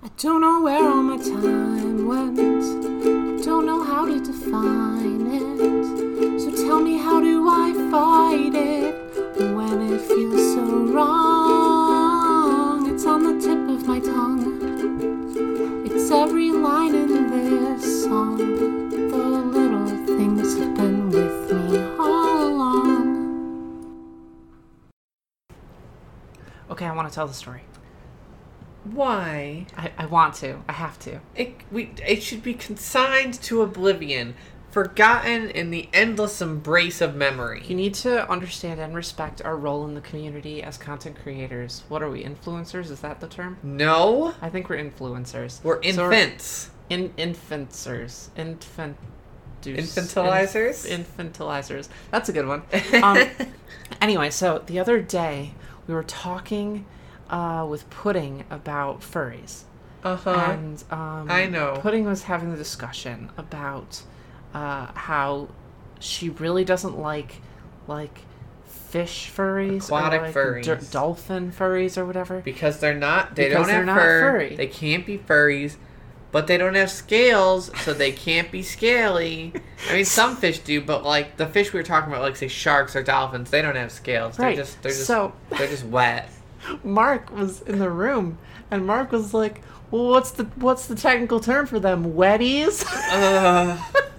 I don't know where all my time went. I don't know how to define it. So tell me, how do I fight it when it feels so wrong? It's on the tip of my tongue. It's every line in this song. The little things have been with me all along. Okay, I want to tell the story. Why? I, I want to. I have to. It we it should be consigned to oblivion, forgotten in the endless embrace of memory. You need to understand and respect our role in the community as content creators. What are we, influencers? Is that the term? No, I think we're influencers. we're So infants. in infanters. Infant. Infantilizers? Inf- infantilizers. That's a good one. Um, anyway, so the other day we were talking uh, with Pudding about furries. Uh huh. and um, I know. Pudding was having the discussion about uh, how she really doesn't like like fish furries, Aquatic or like furries. dolphin furries, or whatever. Because they're not. They Because don't have not fur. furry. They can't be furries. But they don't have scales, so they can't be scaly. I mean, some fish do, but like the fish we were talking about, like say sharks or dolphins, they don't have scales. Right. They're just they're just So- they're just wet. Mark was in the room, and Mark was like, "Well, what's the what's the technical term for them? Wetties?" Ugh,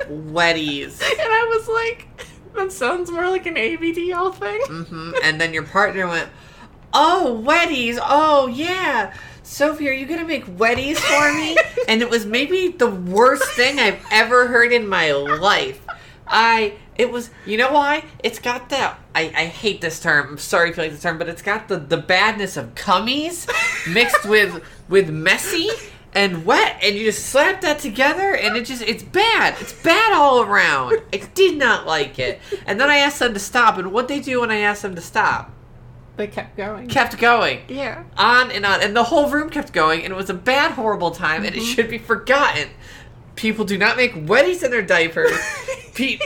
wetties. and I was like, "That sounds more like an ABDL thing." hmm And then your partner went, "Oh, wetties! Oh, yeah." Sophie, are you gonna make wetties for me? and it was maybe the worst thing I've ever heard in my life. I it was you know why? It's got that I, I hate this term. I'm sorry if you like this term, but it's got the, the badness of cummies mixed with with messy and wet and you just slap that together and it just it's bad. It's bad all around. I did not like it. And then I asked them to stop and what they do when I asked them to stop? They kept going. Kept going yeah. on and on, and the whole room kept going, and it was a bad, horrible time, and it Mm-hmm. should be forgotten. People do not make wetties in their diapers. Pe-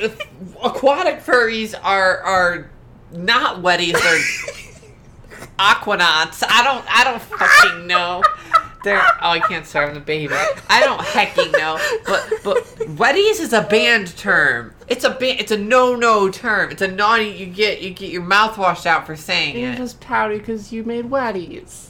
aquatic furries are are not wetties; they're aquanauts. I don't, I don't fucking know. They're oh, I can't start on the baby. I don't hecking know, but but wetties is a banned term. It's a ban- It's a no no term. It's a naughty. You get you get your mouth washed out for saying You're it. just pouty because you made wetties.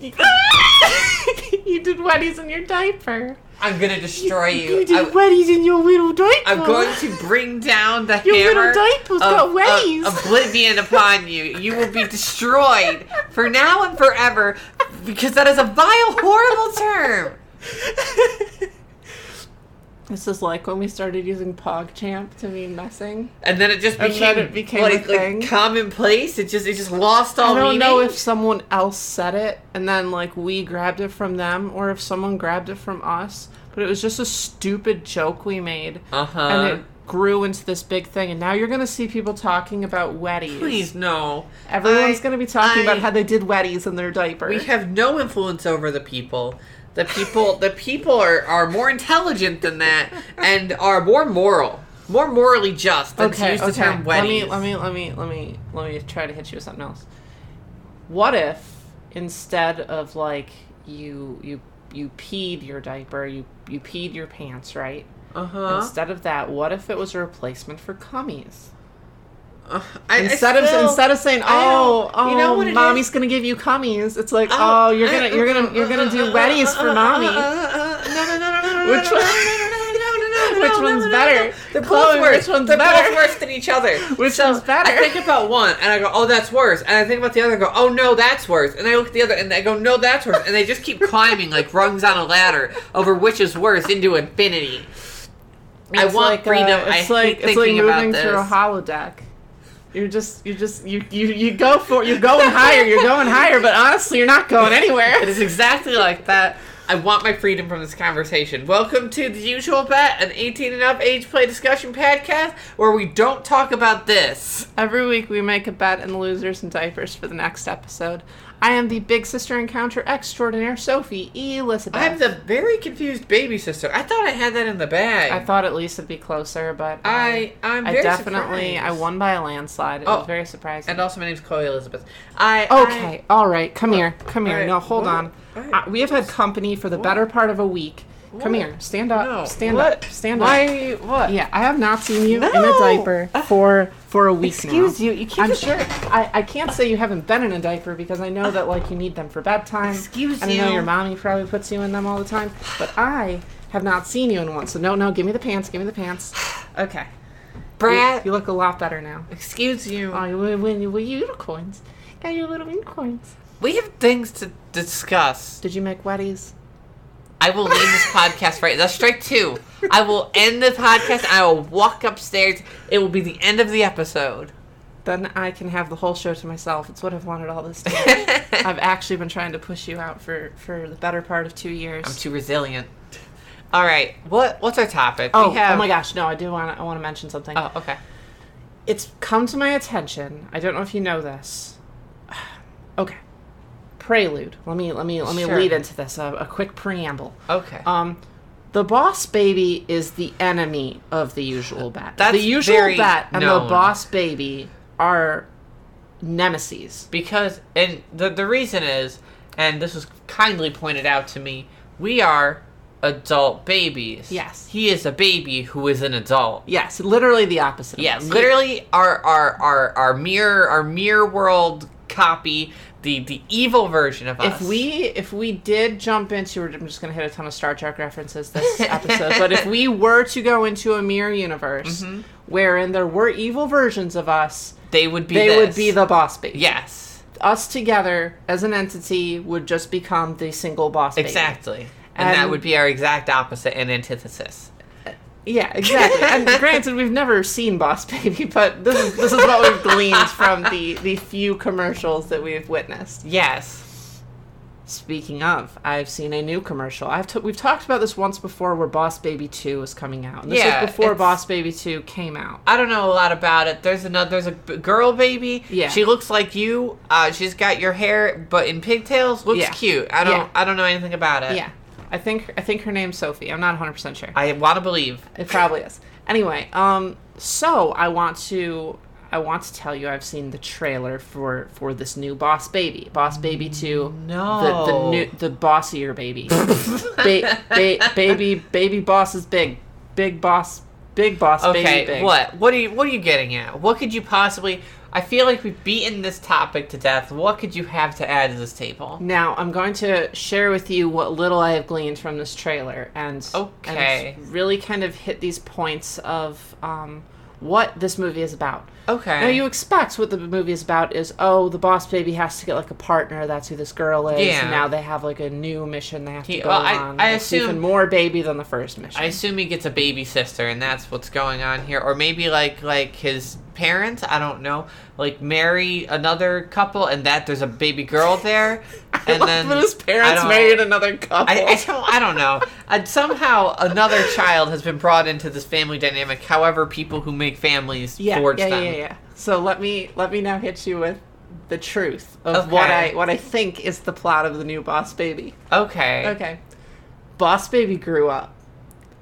you did wetties in your diaper. I'm gonna destroy you. You did I- wetties in your little diaper. I'm going to bring down the Your little hammer diaper's of, got of waves. oblivion upon you. You will be destroyed for now and forever because that is a vile, horrible term. This is like when we started using PogChamp to mean messing. And then it just And became, it became like, a thing. like commonplace. It just it just lost all I don't meaning. know if someone else said it and then like we grabbed it from them or if someone grabbed it from us, but it was just a stupid joke we made. Uh huh. And it grew into this big thing and now you're going to see people talking about wetties. Please no. Everyone's going to be talking about how they did wetties in their diaper. We have no influence over the people. The people the people are, are more intelligent than that and are more moral. More morally just than to okay, use the okay. term Let me let me let me let me let me try to hit you with something else. What if instead of like you you you peed your diaper, you you peed your pants, right? Uh-huh. Instead of that, what if it was a replacement for cummies? Uh, I, I Instead of instead of saying, "Oh, oh, you know what mommy's is? gonna give you cummies," it's like, Oh, "Oh, you're gonna you're gonna you're gonna do wetties for mommy." Uh, uh, no, no, no, no, no, no, Which no, one- no, no, no, no, no, no, no, Which no, one's no, no, better? no. They're both worse. which one's They're better? both worse than each other. Which So, one's better? I think about one and I go, oh, that's worse. And I think about the other and go, oh, no, that's worse. And I look at the other and I go, no, that's worse. And they just keep climbing like rungs on a ladder over which is worse into infinity. I It's want like, freedom. Uh, I it's like hate it's like thinking about moving this. through a holodeck. You're just you just you you you go for you're going higher. You're going higher, but honestly, you're not going anywhere. It is exactly like that. I want my freedom from this conversation. Welcome to the usual bet, an 18 and up age play discussion podcast where we don't talk about this. Every week we make a bet and losers and diapers for the next episode. I am the big sister encounter extraordinaire, Sophie Elizabeth. I'm the very confused baby sister. I thought I had that in the bag. I thought at least it'd be closer, but um, I I'm I very definitely I won by a landslide. It Oh, was very surprising. And also, my name's Chloe Elizabeth. I okay, all right, come here, come here. Alright, no, hold what? on. Alright, Uh, we have had company for the What? better part of a week. Come here, stand up, No. stand what? up, stand up. Why? What? Yeah, I have not seen you in a diaper for for a week now. Excuse now. you. You keep. I'm sure. I, I can't say you haven't been in a diaper because I know that like you need them for bedtime. Excuse and I know you. your mommy probably puts you in them all the time. But I have not seen you in one. So no, no, give me the pants. Give me the pants. Okay. You, you look a lot better now. Excuse you. Oh, you win, win, win unicorns. Got your little unicorns. We have things to discuss. Did you make wetties? I will leave this podcast right. That's strike two. I will end the podcast. I will walk upstairs. It will be the end of the episode. Then I can have the whole show to myself. It's what I've wanted all this time. I've actually been trying to push you out for for the better part of two years. I'm too resilient. All right. What What's our topic? Oh, We have- oh my gosh! No, I do want to. I want to mention something. Oh, okay. It's come to my attention. I don't know if you know this. okay, prelude. Let me let me let me Sure. lead into this. A, a quick preamble. Okay. Um, the boss baby is the enemy of the usual bet. That's the usual bet and the boss baby are nemesis. because and the the reason is, and this was kindly pointed out to me, we are adult babies. Yes. He is a baby who is an adult. Yes, literally the opposite. of Yeah, literally our our our our mirror our mirror world copy, the the evil version of us. If we if we did jump into, I'm just gonna hit a ton of Star Trek references this episode. but if we were to go into a mirror universe Mm-hmm. wherein there were evil versions of us, they would be they this. would be the boss baby. yes Us together as an entity would just become the single boss baby. exactly, and, that would be our exact opposite and antithesis. Yeah, exactly. and granted, we've never seen Boss Baby, but this is this is what we've gleaned from the the few commercials that we've witnessed. Yes. Speaking of, I've seen a new commercial. I've t- we've talked about this once before, where Boss Baby Two is coming out. And this Yeah, was before Boss Baby Two came out. I don't know a lot about it. There's another. There's a b- girl baby. Yeah. She looks like you. Uh, she's got your hair, but in pigtails. Looks Yeah. cute. I don't. Yeah. I don't know anything about it. Yeah, I think I think her name's Sophie. I'm not 100 percent sure. I want to believe. It probably is. Anyway, um, so I want to I want to tell you I've seen the trailer for for this new Boss Baby, Boss Baby Two. No. the the new the bossier baby, ba- ba- baby baby boss is big, big boss, big boss Okay. baby big. What? What are you? What are you getting at? What could you possibly? I feel like we've beaten this topic to death. What could you have to add to this table? Now I'm going to share with you what little I have gleaned from this trailer and Okay. and really kind of hit these points of um, what this movie is about. Okay. Now you expect what the movie is about is oh the boss baby has to get like a partner that's who this girl is Yeah. and now they have like a new mission they have to go well, on. I It's assume- even more baby than the first mission. I assume he gets a baby sister, and that's what's going on here, or maybe like like his parents. I don't know. Like marry another couple, and that there's a baby girl there, and then his parents married another couple. I, I don't I don't know. And somehow another child has been brought into this family dynamic. However, people who make families yeah, forge yeah, them. Yeah. So let me let me now hit you with the truth of what I what I think is the plot of the new Boss Baby. Okay. Okay. Boss Baby grew up.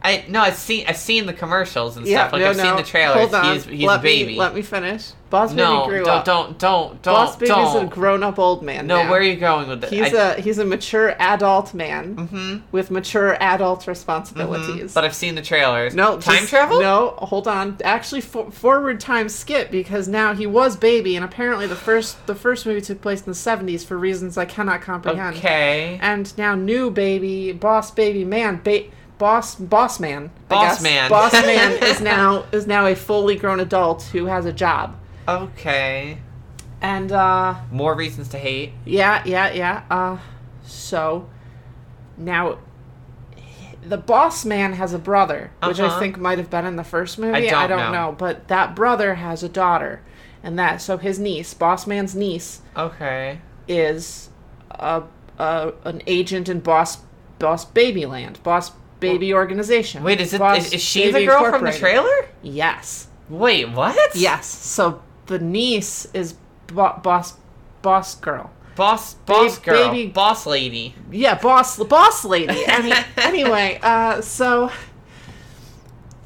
I no, I've seen I've seen the commercials and Yeah, stuff. Like no, I've no. seen the trailers. Hold on. He's he's let a baby. Me, let me finish. Boss no, Baby grew up. don't, up. don't don't don't Boss Baby's don't. a grown-up old man. no, now. where are you going with this? He's a he's a mature adult man hmm with mature adult responsibilities. But I've seen the trailers. no time just- travel. No, hold on. Actually, for, forward time skip because now he was baby, and apparently the first the first movie took place in the seventies for reasons I cannot comprehend. Okay. And now new baby, boss baby man, ba- boss boss man, Boss man. boss man is now is now a fully grown adult who has a job. Okay. And uh More reasons to hate. Yeah, yeah, yeah. Uh, so now the boss man has a brother, which I Uh-huh. think might have been in the first movie. I don't know. know. but that brother has a daughter, and that so his niece, boss man's niece, Okay. is a, a an agent in boss boss babyland, boss baby organization. Wait, is it is, is she the girl from the trailer? Yes. Wait, what? Yes. So the niece is bo- boss boss girl. boss, boss Ba- girl, baby- boss lady. yeah, boss boss lady. Any, anyway, uh, so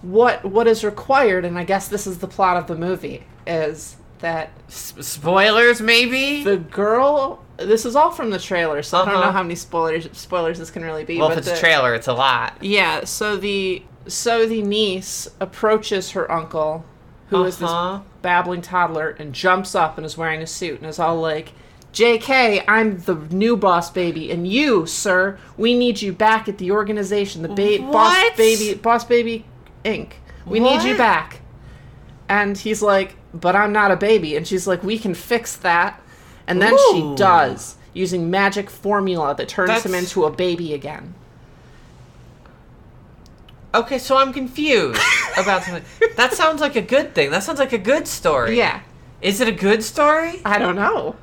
what what is required, and I guess this is the plot of the movie, is that S- spoilers, maybe. the girl. This is all from the trailer, so I don't Uh-huh. know how many spoilers spoilers this can really be. well, if it's the, a trailer, it's a lot. Yeah, so the so the niece approaches her uncle, who is Uh-huh. this babbling toddler, and jumps up and is wearing a suit and is all like, "JK, I'm the new boss baby, and you, sir, we need you back at the organization, the ba- boss baby, boss baby Inc. We need you back." And he's like, "But I'm not a baby," and she's like, "We can fix that." And then she does using magic formula that turns him into a baby again. Okay, so I'm confused about something. That sounds like a good thing. That sounds like a good story. Yeah. Is it a good story? I don't know.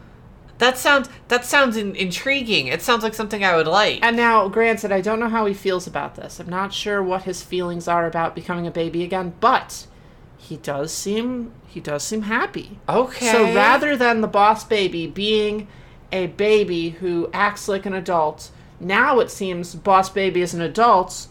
That sounds that sounds in, intriguing. It sounds like something I would like. And now, granted, I don't know how he feels about this. I'm not sure what his feelings are about becoming a baby again, but he does seem he does seem happy. Okay. So rather than the boss baby being a baby who acts like an adult, now it seems boss baby is an adult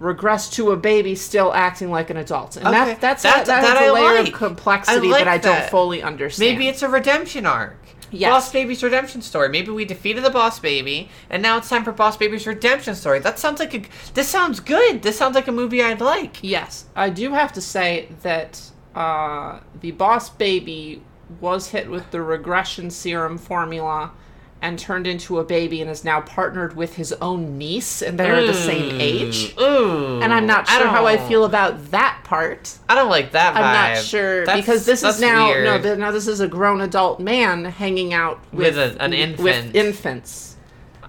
regress to a baby still acting like an adult. And Okay. that that's That- that, that, a layer like. of complexity I like that I don't fully understand. Maybe it's a redemption arc. Yes. Boss Baby's redemption story. Maybe we defeated the Boss Baby, and now it's time for Boss Baby's redemption story. That sounds like a. This sounds good. This sounds like a movie I'd like. Yes, I do have to say that uh, the boss baby was hit with the regression serum formula and turned into a baby and is now partnered with his own niece, and they're the same age. Ooh. And I'm not sure how I feel about that part. I don't like that vibe. I'm not sure That's- because this is now weird. no, now this is a grown adult man hanging out with, With a- an with infant. infants.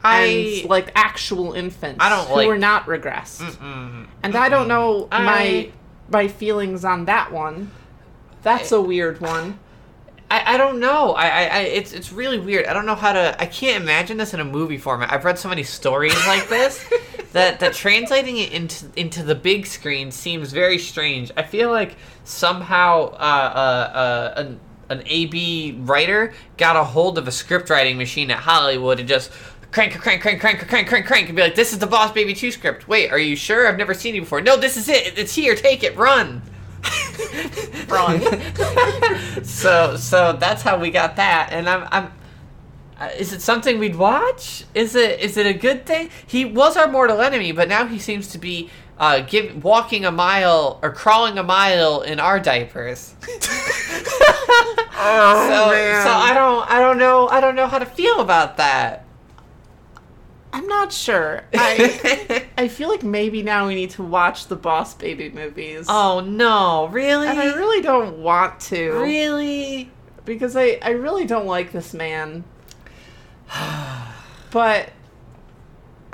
I and like actual infants I don't who like- are not regressed. Mm, And I don't know I- my my feelings on that one. That's a weird one. I, I don't know. I, I, I it's it's really weird. I don't know how to. I can't imagine this in a movie format. I've read so many stories like this that that translating it into into the big screen seems very strange. I feel like somehow uh, uh, uh, an an AB writer got a hold of a script writing machine at Hollywood and just crank, crank, crank, crank, crank, crank, crank, and be like, "This is the Boss Baby Two script." Wait, are you sure? I've never seen you before. No, this is it. It's here. Take it. Run. Run. so so that's how we got that and i'm i'm uh, is it something we'd watch is it is it a good thing he was our mortal enemy but now he seems to be uh give, walking a mile or crawling a mile in our diapers Oh, so, man. so i don't i don't know i don't know how to feel about that I'm not sure. I I feel like maybe now we need to watch the Boss Baby movies. oh no really and I really don't want to. really Because I, I really don't like this man. But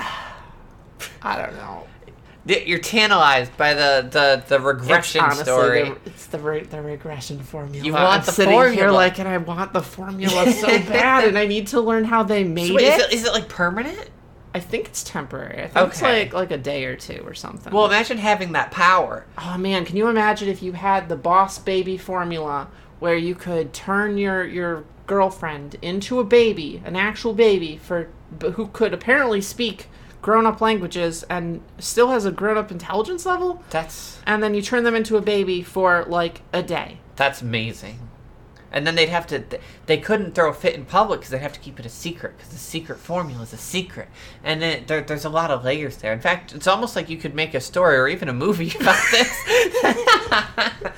I don't know. You're tantalized by the the, the regression it's story The, it's the re- the regression formula. You want I'm the sitting here formula. like, and I want the formula so bad, and I need to learn how they made So wait, it. is it is it like permanent I think it's temporary. I think it's Okay. like like a day or two or something. well imagine having that power oh man, can you imagine if you had the boss baby formula where you could turn your your girlfriend into a baby, an actual baby for who could apparently speak grown-up languages and still has a grown-up intelligence level, That's and then you turn them into a baby for like a day. that's amazing. And then they'd have to they couldn't throw a fit in public because they'd have to keep it a secret because the secret formula is a secret. And then there, there's a lot of layers there. In fact, it's almost like you could make a story or even a movie about this.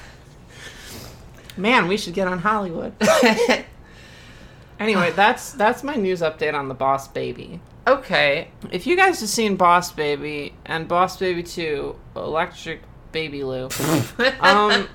Man, we should get on Hollywood. anyway, that's that's my news update on the Boss Baby. okay. If you guys have seen Boss Baby and Boss Baby 2, Electric Baby Lou, um,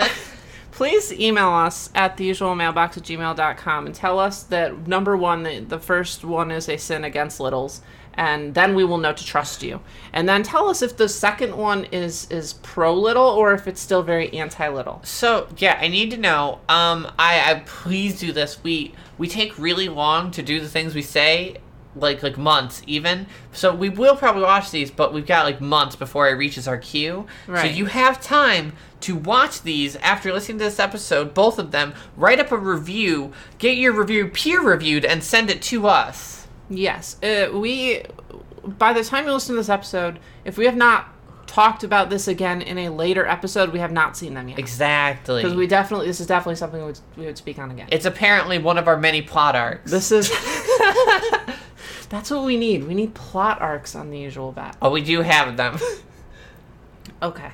please email us at the usual mailbox at gmail.com and tell us that number one, the, the first one is a sin against littles, and then we will know to trust you. And then tell us if the second one is is pro little or if it's still very anti little. So yeah, I need to know. Um, I, I please do this. We we take really long to do the things we say like like months even. So we will probably watch these, but we've got like months before it reaches our queue. Right. So you have time to watch these after listening to this episode, both of them. Write up a review, get your review peer reviewed, and send it to us. Yes, uh, we. By the time you listen to this episode, if we have not talked about this again in a later episode, we have not seen them yet. Exactly. Because we definitely, this is definitely something we would, we would speak on again. it's apparently one of our many plot arcs. This is. That's what we need. We need plot arcs on the usual bet. oh, we do have them. Okay.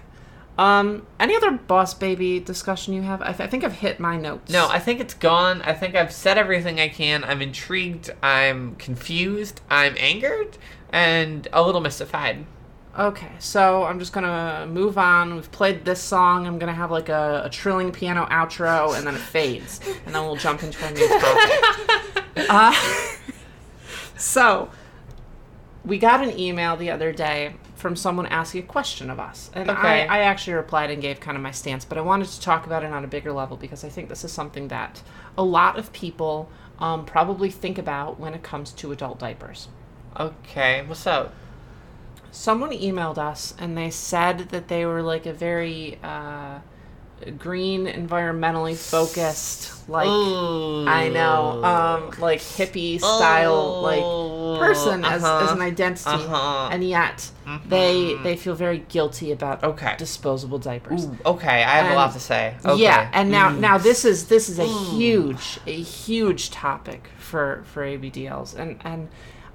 Um, any other boss baby discussion you have? I, th- I think I've hit my notes. No, I think it's gone. I think I've said everything I can. I'm intrigued. I'm confused. I'm angered and a little mystified. Okay, so I'm just gonna move on. We've played this song. I'm gonna have like a, a trilling piano outro, and then it fades, and then we'll jump into our new topic. uh, so, we got an email the other day from someone asking a question of us, and Okay. I, I actually replied and gave kind of my stance, but I wanted to talk about it on a bigger level because I think this is something that a lot of people um, probably think about when it comes to adult diapers. Okay, what's up? someone emailed us and they said that they were like a very uh, green environmentally focused like Ooh. i know um like hippie style like person as, as an identity Uh-huh. and yet they they feel very guilty about Okay. disposable diapers Ooh, okay, I have And- a lot to say. Okay. yeah, and now Mm. now this is this is a huge a huge topic for for ABDLs, and and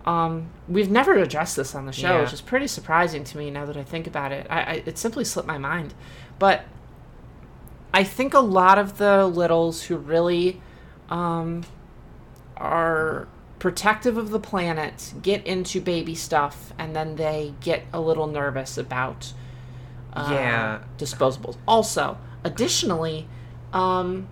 um, we've never addressed this on the show, Yeah. which is pretty surprising to me now that I think about it. I, I it simply slipped my mind, but I think a lot of the littles who really um, are protective of the planet get into baby stuff, and then they get a little nervous about uh, Yeah. disposables. Also, additionally, um,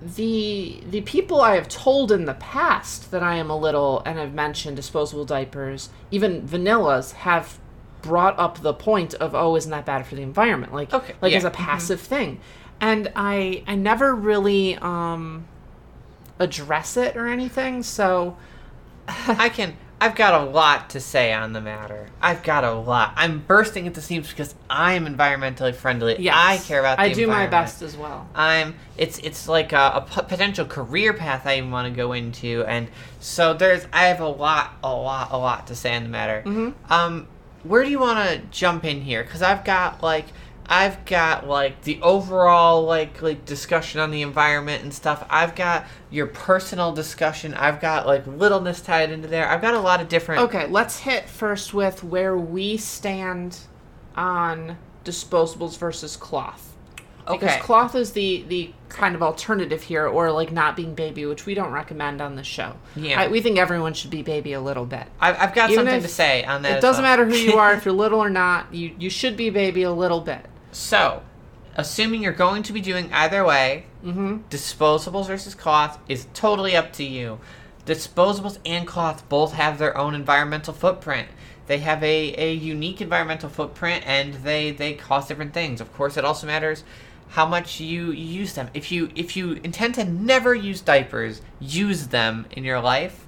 the the people I have told in the past that I am a little and have mentioned disposable diapers, even vanillas, have brought up the point of oh, isn't that bad for the environment? Like Okay, like as a passive thing, and I I never really um address it or anything. So I can. I've got a lot to say on the matter. I've got a lot. I'm bursting at the seams because I'm environmentally friendly. yes, I care about. The I do my best as well. I'm. It's it's like a, a p- potential career path I even want to go into, and so there's. I have a lot, a lot, a lot to say on the matter. Mm-hmm. Um, where do you want to jump in here? Because I've got like. I've got like the overall like like discussion on the environment and stuff. I've got your personal discussion. I've got like littleness tied into there. I've got a lot of different. Okay, let's hit first with where we stand on disposables versus cloth. Because cloth is the the kind of alternative here, or like not being baby, which we don't recommend on the show. Yeah. I, we think everyone should be baby a little bit. I've, I've got Even something to say on that. It doesn't well. matter who you are, if you're little or not. You you should be baby a little bit. So, assuming you're going to be doing either way, Mm-hmm. disposables versus cloth is totally up to you. Disposables and cloth both have their own environmental footprint. They have a, a unique environmental footprint and they, they cost different things. Of course, it also matters how much you, you use them. If you if you intend to never use diapers, use them in your life.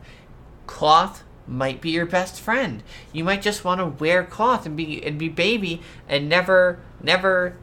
Cloth might be your best friend. You might just want to wear cloth and be and be baby and never never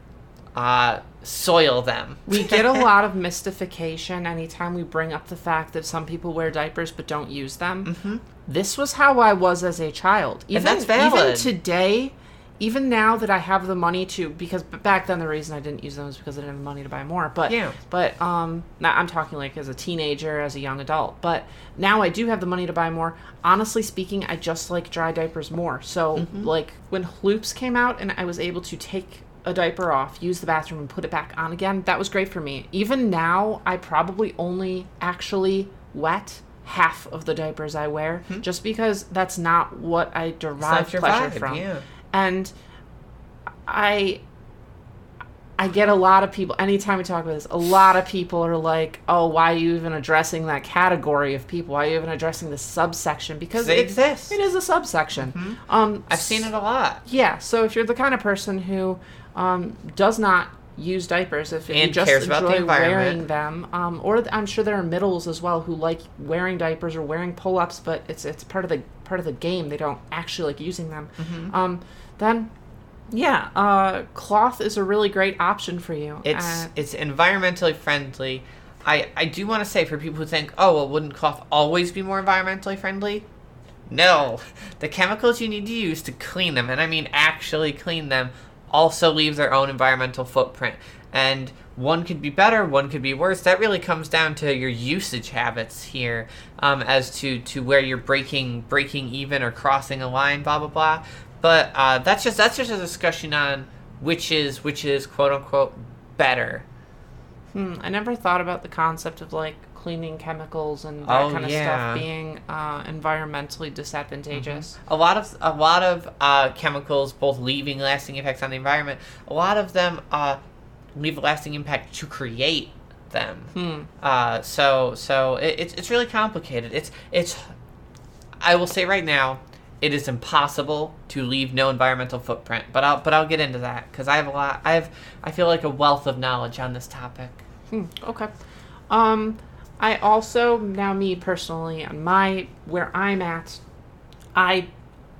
uh, soil them. We get a lot of mystification anytime we bring up the fact that some people wear diapers but don't use them. This was how I was as a child. Even, Mm-hmm. that's Even today, even now that I have the money to, because back then the reason I didn't use them was because I didn't have money to buy more. But Yeah. but um, now I'm talking like as a teenager, as a young adult. But now I do have the money to buy more. Honestly speaking, I just like dry diapers more. So Mm-hmm. like when Hoops came out and I was able to take a diaper off, use the bathroom, and put it back on again, that was great for me. Even now, I probably only actually wet half of the diapers I wear, just because that's not what I derive pleasure vibe, from. yeah. And I. I get a lot of people anytime we talk about this. A lot of people are like, "Oh, why are you even addressing that category of people? Why are you even addressing this subsection?" Because They it- exist. It is a subsection. Um, I've seen it a lot. yeah, so if you're the kind of person who um, does not use diapers if, if you just cares about the enjoy wearing them. Um, or I'm sure there are middles as well who like wearing diapers or wearing pull-ups, but it's it's part of the part of the game. They don't actually like using them. Mm-hmm. Um, then, yeah, uh, cloth is a really great option for you. It's Uh, it's environmentally friendly. I I do want to say for people who think, oh well, wouldn't cloth always be more environmentally friendly? No, the chemicals you need to use to clean them, and I mean actually clean them, also leave their own environmental footprint. And one could be better, one could be worse. That really comes down to your usage habits here, um, as to to where you're breaking breaking even or crossing a line, blah blah blah. But uh, that's just that's just a discussion on which is which is quote unquote better. Hmm, I never thought about the concept of like cleaning chemicals and that Oh, kind of yeah. stuff being uh, environmentally disadvantageous. a lot of a lot of uh, chemicals both leaving lasting impacts on the environment a lot of them uh, leave a lasting impact to create them Hmm. uh, so so it, it's, it's really complicated it's it's i will say right now it is impossible to leave no environmental footprint but i'll but i'll get into that because i have a lot i have i feel like a wealth of knowledge on this topic Hmm, okay. Um, I also now me personally on my where I'm at, I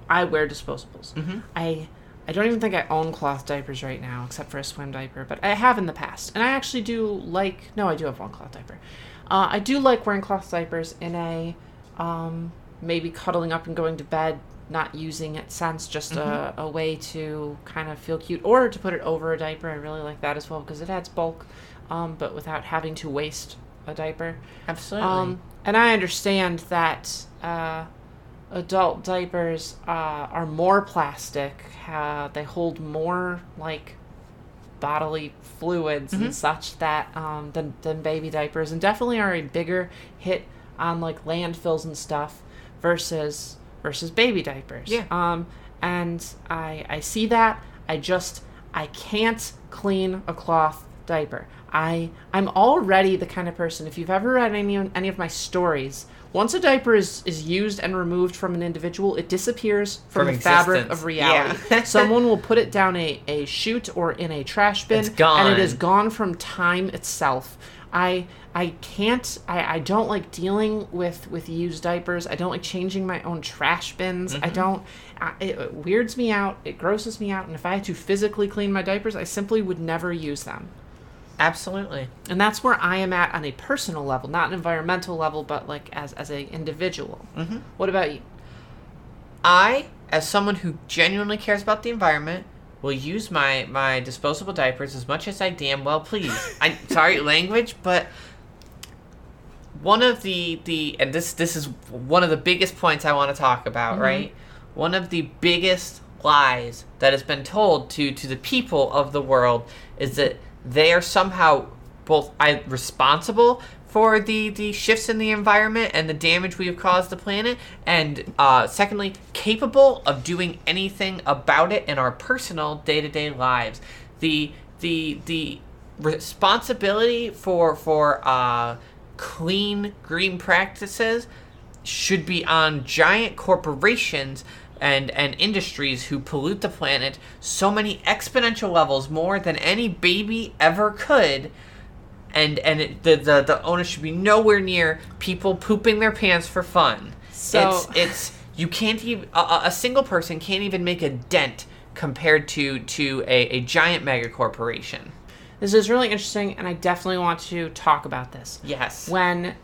I wear disposables. Mhm. I I don't even think I own cloth diapers right now, except for a swim diaper, but I have in the past, and I actually do like. No, I do have one cloth diaper. Uh, I do like wearing cloth diapers in a um, maybe cuddling up and going to bed, not using it sense, just a, a way to kind of feel cute, or to put it over a diaper. I really like that as well because it adds bulk, um, but without having to waste a diaper. absolutely Um, and I understand that uh, adult diapers uh, are more plastic. Uh, they hold more like bodily fluids and such that um, than than baby diapers, and definitely are a bigger hit on like landfills and stuff versus versus baby diapers. Yeah. Um, and I I see that. I just I can't clean a cloth diaper. I I'm already the kind of person. If you've ever read any any of my stories, once a diaper is is used and removed from an individual, it disappears from, From the fabric of reality. Yeah. Someone will put it down a a chute or in a trash bin, It's gone. and it is gone from time itself. I I can't I, I don't like dealing with with used diapers. I don't like changing my own trash bins. Mm-hmm. I don't I, it weirds me out. It grosses me out. And if I had to physically clean my diapers, I simply would never use them. Absolutely And that's where I am at on a personal level, not an environmental level, but like as as a individual. Mhm. What about you? I, as someone who genuinely cares about the environment, will use my my disposable diapers as much as I damn well please. I sorry language, but one of the the and this this is one of the biggest points I want to talk about, right? One of the biggest lies that has been told to to the people of the world is that they are somehow both responsible for the the shifts in the environment and the damage we have caused the planet and uh, secondly capable of doing anything about it in our personal day-to-day lives. The the the responsibility for for uh, clean green practices should be on giant corporations and and industries who pollute the planet so many exponential levels more than any baby ever could. And and it, the, the the onus should be nowhere near people pooping their pants for fun. So- it's it's you can't even a, a- a single person can't even make a dent compared to to a, a giant mega corporation. This is really interesting, and I definitely want to talk about this. yes. When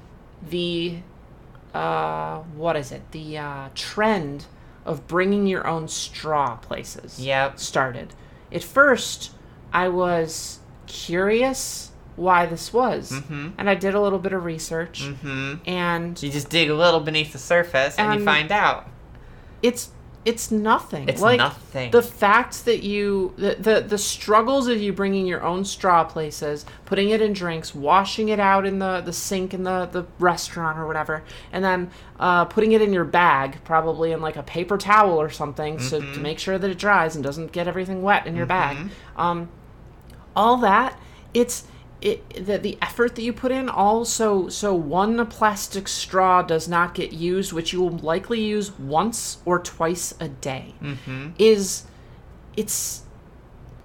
the uh what is it? The uh trend of bringing your own straw places Yep. started at first i was curious why this was Mhm. and i did a little bit of research mm-hmm and you just dig a little beneath the surface and you Um, find out it's it's nothing It's like nothing. the fact that you the, the the struggles of you bringing your own straw places putting it in drinks washing it out in the the sink in the the restaurant or whatever and then uh, putting it in your bag probably in like a paper towel or something so Mm-hmm. to make sure that it dries and doesn't get everything wet in your bag um all that it's it, the, the effort that you put in also so one plastic straw does not get used which you will likely use once or twice a day mm-hmm. is it's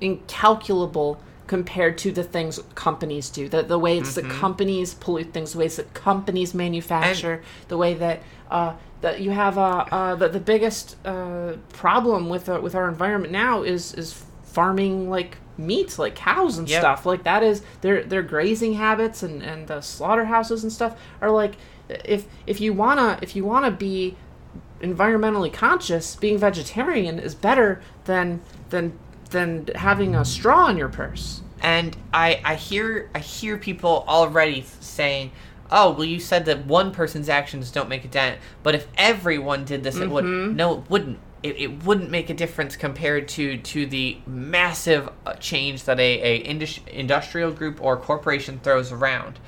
incalculable compared to the things companies do. The, the way it's Mm-hmm. the companies pollute things, the ways that companies manufacture, the way that uh, that you have uh, uh, the, the biggest uh, problem with uh, with our environment now is is farming like meat, like cows and Yep. stuff. Like that is their their grazing habits and and the slaughterhouses and stuff are like if if you wanna if you wanna be environmentally conscious, being vegetarian is better than than than having a straw in your purse. And I, I hear I hear people already saying, "Oh, well, you said that one person's actions don't make a dent, but if everyone did this, it would." Mm-hmm. No, it wouldn't. It, it wouldn't make a difference compared to to the massive uh, change that a, a indus- industrial group or corporation throws around.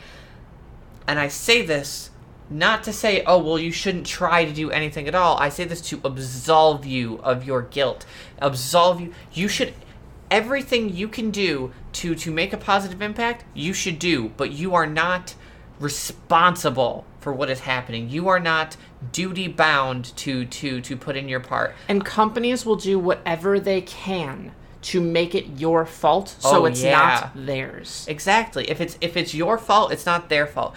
And I say this not to say, oh, well, you shouldn't try to do anything at all. I say this to absolve you of your guilt. Absolve you. You should. Everything you can do to, to make a positive impact, you should do, but you are not responsible for what is happening. You are not duty bound to, to, to put in your part. And companies will do whatever they can to make it your fault so Oh, it's yeah. not theirs. Exactly. If it's if it's your fault, it's not their fault.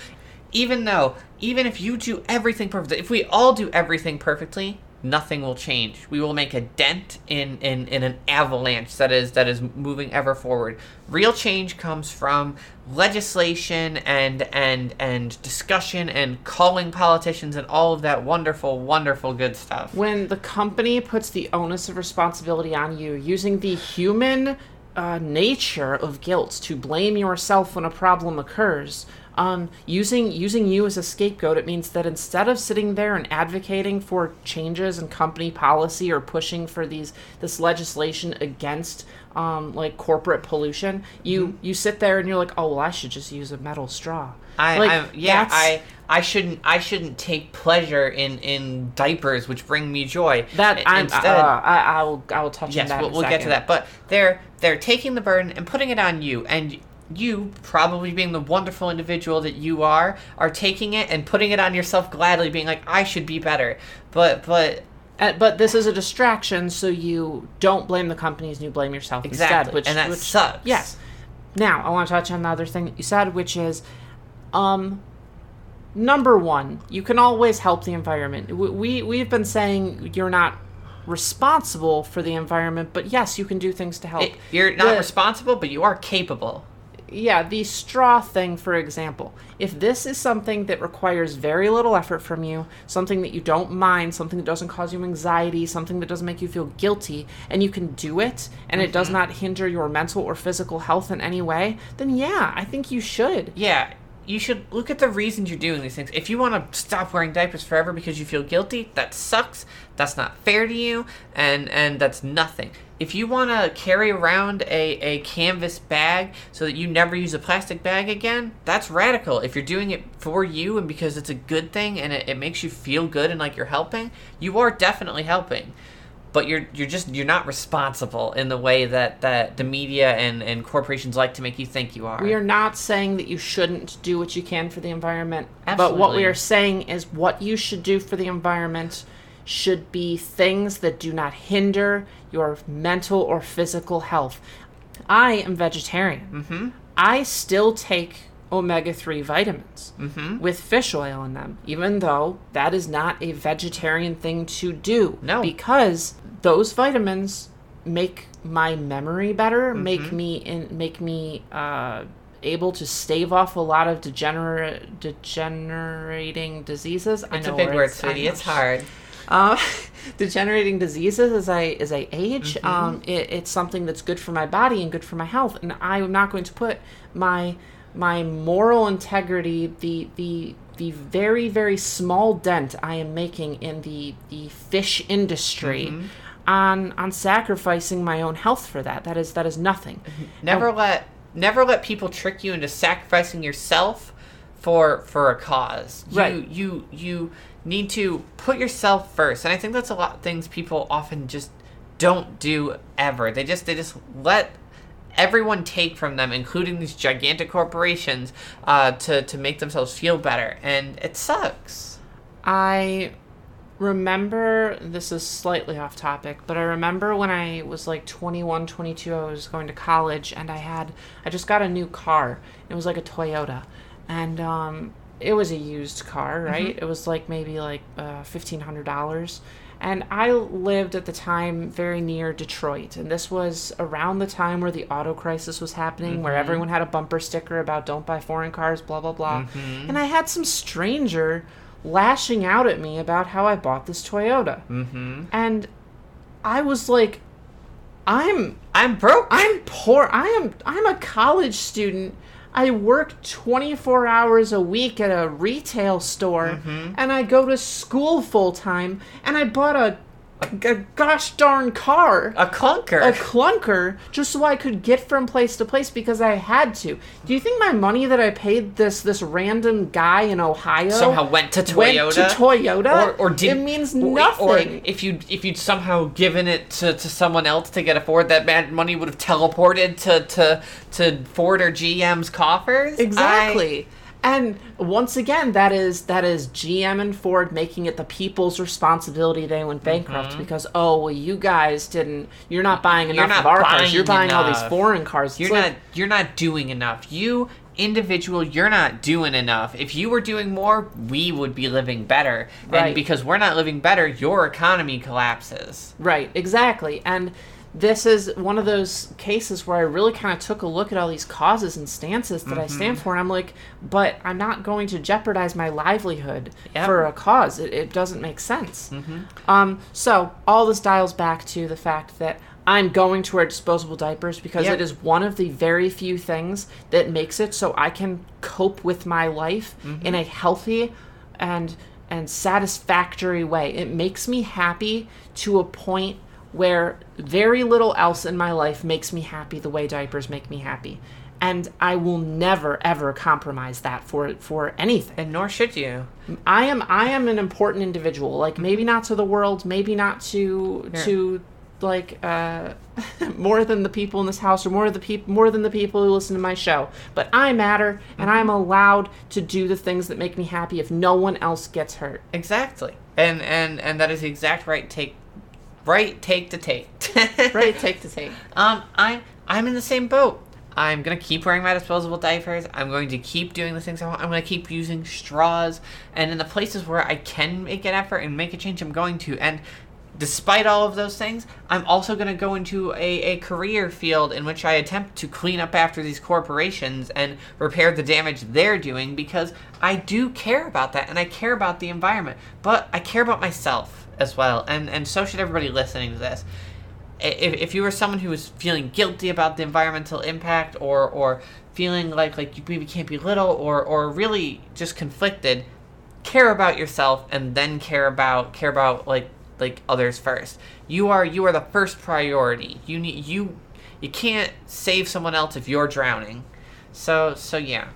Even though, even if you do everything perfectly, if we all do everything perfectly, nothing will change. We will make a dent in, in, in an avalanche that is that is moving ever forward. Real change comes from legislation and and and discussion and calling politicians and all of that wonderful, wonderful good stuff. when the company puts the onus of responsibility on you using the human uh, nature of guilt to blame yourself when a problem occurs um, using using you as a scapegoat it means that instead of sitting there and advocating for changes in company policy or pushing for these this legislation against um, like corporate pollution you you sit there and you're like oh well I should just use a metal straw I, like, I yeah, I I shouldn't I shouldn't take pleasure in in diapers which bring me joy. that I- I'm, instead, uh, I, I will I will touch yes, on that we'll, in we'll get to that. But they're they're taking the burden and putting it on you, and you probably being the wonderful individual that you are, are taking it and putting it on yourself gladly, being like, I should be better. But but Uh, but this is a distraction, so you don't blame the companies and you blame yourself Exactly, instead. Which, and that which, sucks. Yes. Now I want to touch on the other thing that you said, which is, um, number one, you can always help the environment. We, we we've been saying you're not responsible for the environment, but yes, you can do things to help. it, you're not The- responsible, but you are capable. Yeah, the straw thing, for example. If this is something that requires very little effort from you, something that you don't mind, something that doesn't cause you anxiety, something that doesn't make you feel guilty, and you can do it, and it does mm-hmm. not hinder your mental or physical health in any way, then yeah, I think you should. Yeah, you should look at the reasons you're doing these things. If you want to stop wearing diapers forever because you feel guilty, that sucks. That's not fair to you, and and that's nothing. If you want to carry around a, a canvas bag so that you never use a plastic bag again, that's radical. If you're doing it for you and because it's a good thing and it, it makes you feel good and like you're helping, you are definitely helping but you're you're just you're not responsible in the way that that the media and and corporations like to make you think you are. We are not saying that you shouldn't do what you can for the environment, Absolutely. but what we are saying is what you should do for the environment should be things that do not hinder your mental or physical health. I am vegetarian. Mm-hmm. I still take omega 3 vitamins with fish oil in them, even though that is not a vegetarian thing to do. No. Because those vitamins make my memory better, make me in, make me uh, able to stave off a lot of degenerate degenerating diseases. I it's a know big word, sweetie. It's hard. Uh, degenerating diseases as I as I age. Mm-hmm. Um, it, it's something that's good for my body and good for my health, and I'm not going to put my my moral integrity, the the the very very small dent I am making in the the fish industry. Mm-hmm. On, on sacrificing my own health for that that is that is nothing Never let never let people trick you into sacrificing yourself for for a cause. You Right. you you need to put yourself first. And I think that's a lot of things people often just don't do ever. They just they just let everyone take from them, including these gigantic corporations, uh, to, to make themselves feel better. And it sucks. I remember this is slightly off topic but i remember when i was like 21 22 i was going to college and i had i just got a new car. It was like a toyota. And um, it was a used car right? It was like maybe like uh, $1500 and i lived at the time very near detroit and this was around the time where the auto crisis was happening where everyone had a bumper sticker about don't buy foreign cars blah blah blah. And i had some stranger lashing out at me about how i bought this toyota. Mm-hmm. and i was like i'm I'm broke. i'm poor. I am i'm a college student i work 24 hours a week at a retail store mm-hmm. and i go to school full time and i bought a, a, gosh darn car a clunker. a clunker just so I could get from place to place because I had to. Do you think my money that I paid this this random guy in Ohio somehow went to Toyota. went to Toyota? or, or did it means nothing. Or if you if you'd somehow given it to, to someone else to get a Ford, that money would have teleported to to to Ford or GM's coffers. Exactly. And once again, that is that is GM and Ford making it the people's responsibility they went bankrupt because oh well you guys didn't you're not buying Mm-hmm. Enough not of our cars you're buying all these foreign cars. You're like- not you're not doing enough. You individual, you're not doing enough. If you were doing more, we would be living better. Right. And because we're not living better, your economy collapses. Right, exactly. And this is one of those cases where I really kind of took a look at all these causes and stances that I Mm-hmm. stand for, and I'm like, but I'm not going to jeopardize my livelihood Yep. for a cause. It, it doesn't make sense. Mm-hmm. Um, so all this dials back to the fact that I'm going to wear disposable diapers because Yep. it is one of the very few things that makes it so I can cope with my life Mm-hmm. in a healthy and and satisfactory way. It makes me happy to a point where very little else in my life makes me happy the way diapers make me happy. And I will never ever compromise that for for anything. And nor should you. I am I am an important individual. Like maybe not to the world, maybe not to Yeah. to like uh more than the people in this house or more the people more than the people who listen to my show. But I matter and I'm allowed to do the things that make me happy if no one else gets hurt. Exactly. And and and that is the exact right take right take to take. Right, take to take. Um, I I'm in the same boat. I'm gonna keep wearing my disposable diapers. I'm going to keep doing the things I want. I'm gonna keep using straws, and in the places where I can make an effort and make a change, I'm going to. And despite all of those things, I'm also gonna go into a, a career field in which I attempt to clean up after these corporations and repair the damage they're doing because I do care about that and I care about the environment, but I care about myself as well, and and so should everybody listening to this. If, if you were someone who was feeling guilty about the environmental impact or or feeling like like you maybe can't be little or or really just conflicted care about yourself and then care about care about like like others first. You are you are the first priority. You need you you can't save someone else if you're drowning. So so yeah.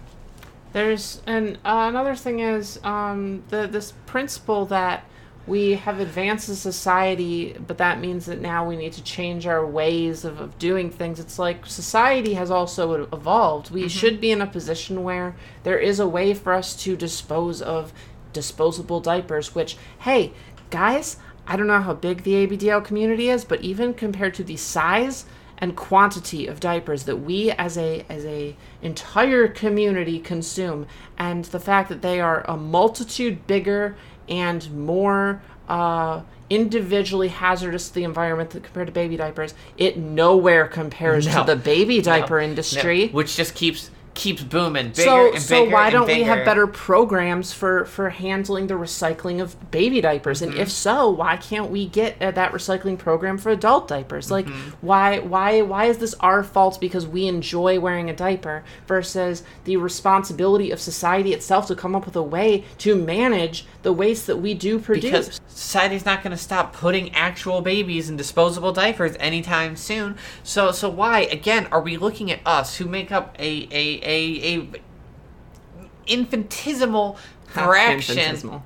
There's and uh, another thing is um, the this principle that we have advanced as society, but that means that now we need to change our ways of, of doing things. It's like society has also evolved. We mm-hmm. should be in a position where there is a way for us to dispose of disposable diapers. Which, hey, guys, I don't know how big the ABDL community is, but even compared to the size and quantity of diapers that we as a as a entire community consume and the fact that they are a multitude bigger and more uh, individually hazardous to the environment compared to baby diapers it nowhere compares No. to the baby diaper No, industry. Which just keeps keeps booming bigger so, and bigger so why don't we have better programs for for handling the recycling of baby diapers? And Mm-hmm. if so, why can't we get uh, that recycling program for adult diapers? Like, Mm-hmm. why why why is this our fault because we enjoy wearing a diaper versus the responsibility of society itself to come up with a way to manage the waste that we do produce? because society's not going to stop putting actual babies in disposable diapers anytime soon. So so why again are we looking at us who make up a a a, a infinitesimal fraction Infinitesimal.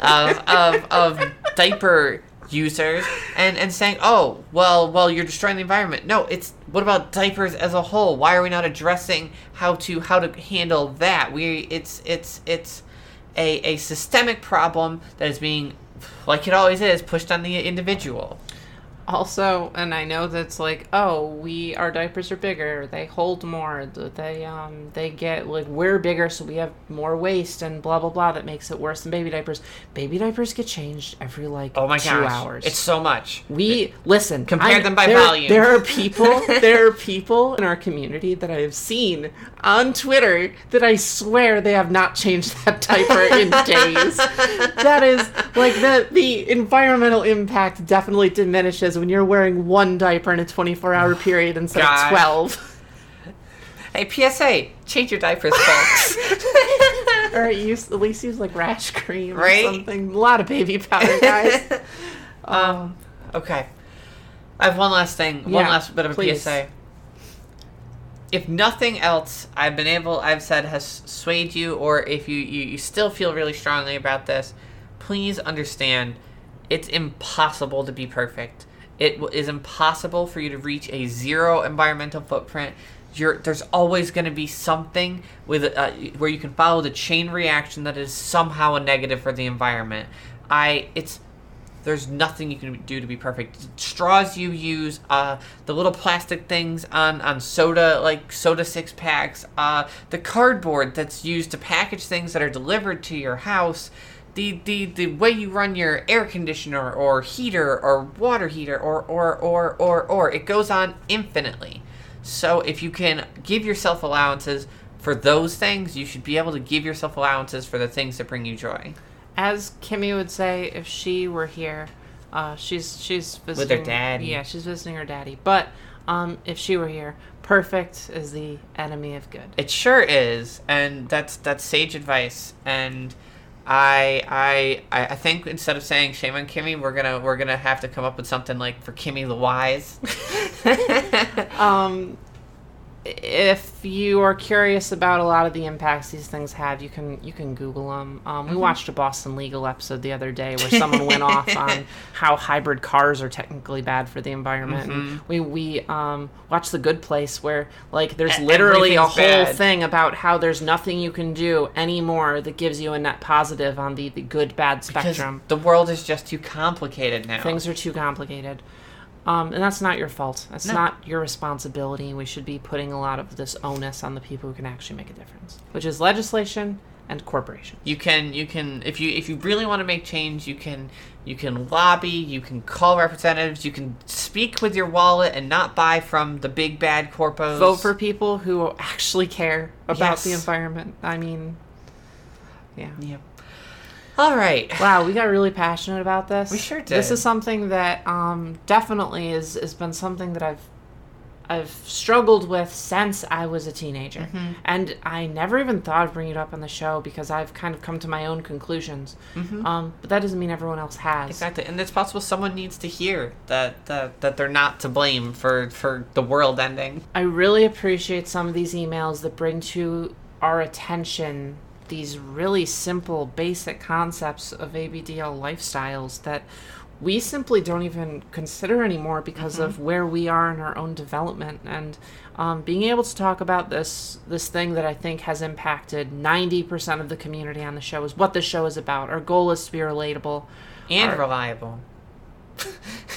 of, of of diaper users and and saying oh well well you're destroying the environment no it's what about diapers as a whole why are we not addressing how to how to handle that we it's it's it's a, a systemic problem that is being like it always is, pushed on the individual. Also, and I know that's like, oh, we our diapers are bigger, they hold more, they um they get like we're bigger, so we have more waste and blah blah blah. That makes it worse than baby diapers. Baby diapers get changed every like Oh my two gosh, hours. it's so much. We listen. Compare I- them by there, volume. There are people. there are people in our community that I have seen on Twitter that I swear they have not changed that diaper in days. That is like the the environmental impact definitely diminishes when you're wearing one diaper in a 24 hour period instead Gosh. of 12. Hey, PSA, change your diapers, folks. or use at least use like rash cream Right? or something. A lot of baby powder, guys. um, okay. I have one last thing. One last bit of a please. PSA. If nothing else, I've been able, I've said, has swayed you, or if you, you, you still feel really strongly about this, please understand it's impossible to be perfect. It is impossible for you to reach a zero environmental footprint. You're, there's always going to be something with uh, where you can follow the chain reaction that is somehow a negative for the environment. I it's there's nothing you can do to be perfect. Straws you use, uh, the little plastic things on, on soda, like soda six packs, uh, the cardboard that's used to package things that are delivered to your house, the, the, the way you run your air conditioner or heater or water heater or, or, or, or, or. It goes on infinitely. So if you can give yourself allowances for those things, you should be able to give yourself allowances for the things that bring you joy. As Kimmy would say, if she were here, uh, she's she's visiting with her daddy. Yeah, she's visiting her daddy. But um, if she were here, perfect is the enemy of good. It sure is, and that's that's sage advice. And I I I think instead of saying shame on Kimmy, we're gonna we're gonna have to come up with something like for Kimmy the wise. Um, if you are curious about a lot of the impacts these things have, you can you can Google them. Um, we watched a Boston Legal episode the other day where someone went off on how hybrid cars are technically bad for the environment. And we we um, watched The Good Place where like there's literally a whole bad. thing about how there's nothing you can do anymore that gives you a net positive on the, the good bad Because spectrum. the world is just too complicated now. Things are too complicated. Um, and that's not your fault. That's No. not your responsibility. We should be putting a lot of this onus on the people who can actually make a difference, which is legislation and corporations. you can you can if you if you really want to make change, you can you can lobby, you can call representatives, you can speak with your wallet and not buy from the big bad corpos. Vote for people who actually care about the environment. I mean, yeah. Yep. All right. Wow, we got really passionate about this. We sure did. This is something that um, definitely is has been something that I've I've struggled with since I was a teenager, Mm-hmm. and I never even thought of bringing it up on the show because I've kind of come to my own conclusions. Um, but that doesn't mean everyone else has. Mm-hmm. Exactly, and it's possible someone needs to hear that that, that they're not to blame for for the world ending. I really appreciate some of these emails that bring to our attention these really simple, basic concepts of ABDL lifestyles that we simply don't even consider anymore because of where we are in our own development. And um, being able to talk about this this thing that I think has impacted ninety percent of the community on the show is what the show is about. Our goal is to be relatable. And Our- reliable.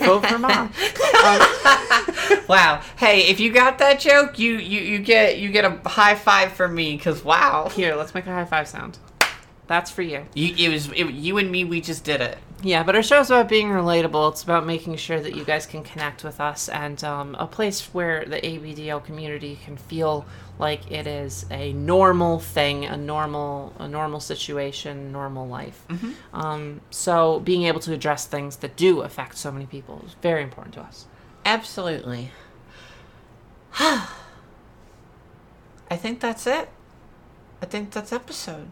Vote for mom. Wow. Hey, if you got that joke, you you, you get you get a high five from me because wow. Here, let's make a high five sound. That's for you. You it was it, you and me. We just did it. Yeah, but our show's about being relatable. It's about making sure that you guys can connect with us and um, a place where the ABDL community can feel like it is a normal thing, a normal, a normal situation, normal life. Um, so being able to address things that do affect so many people is very important to us. Absolutely. I think that's it. I think that's episode.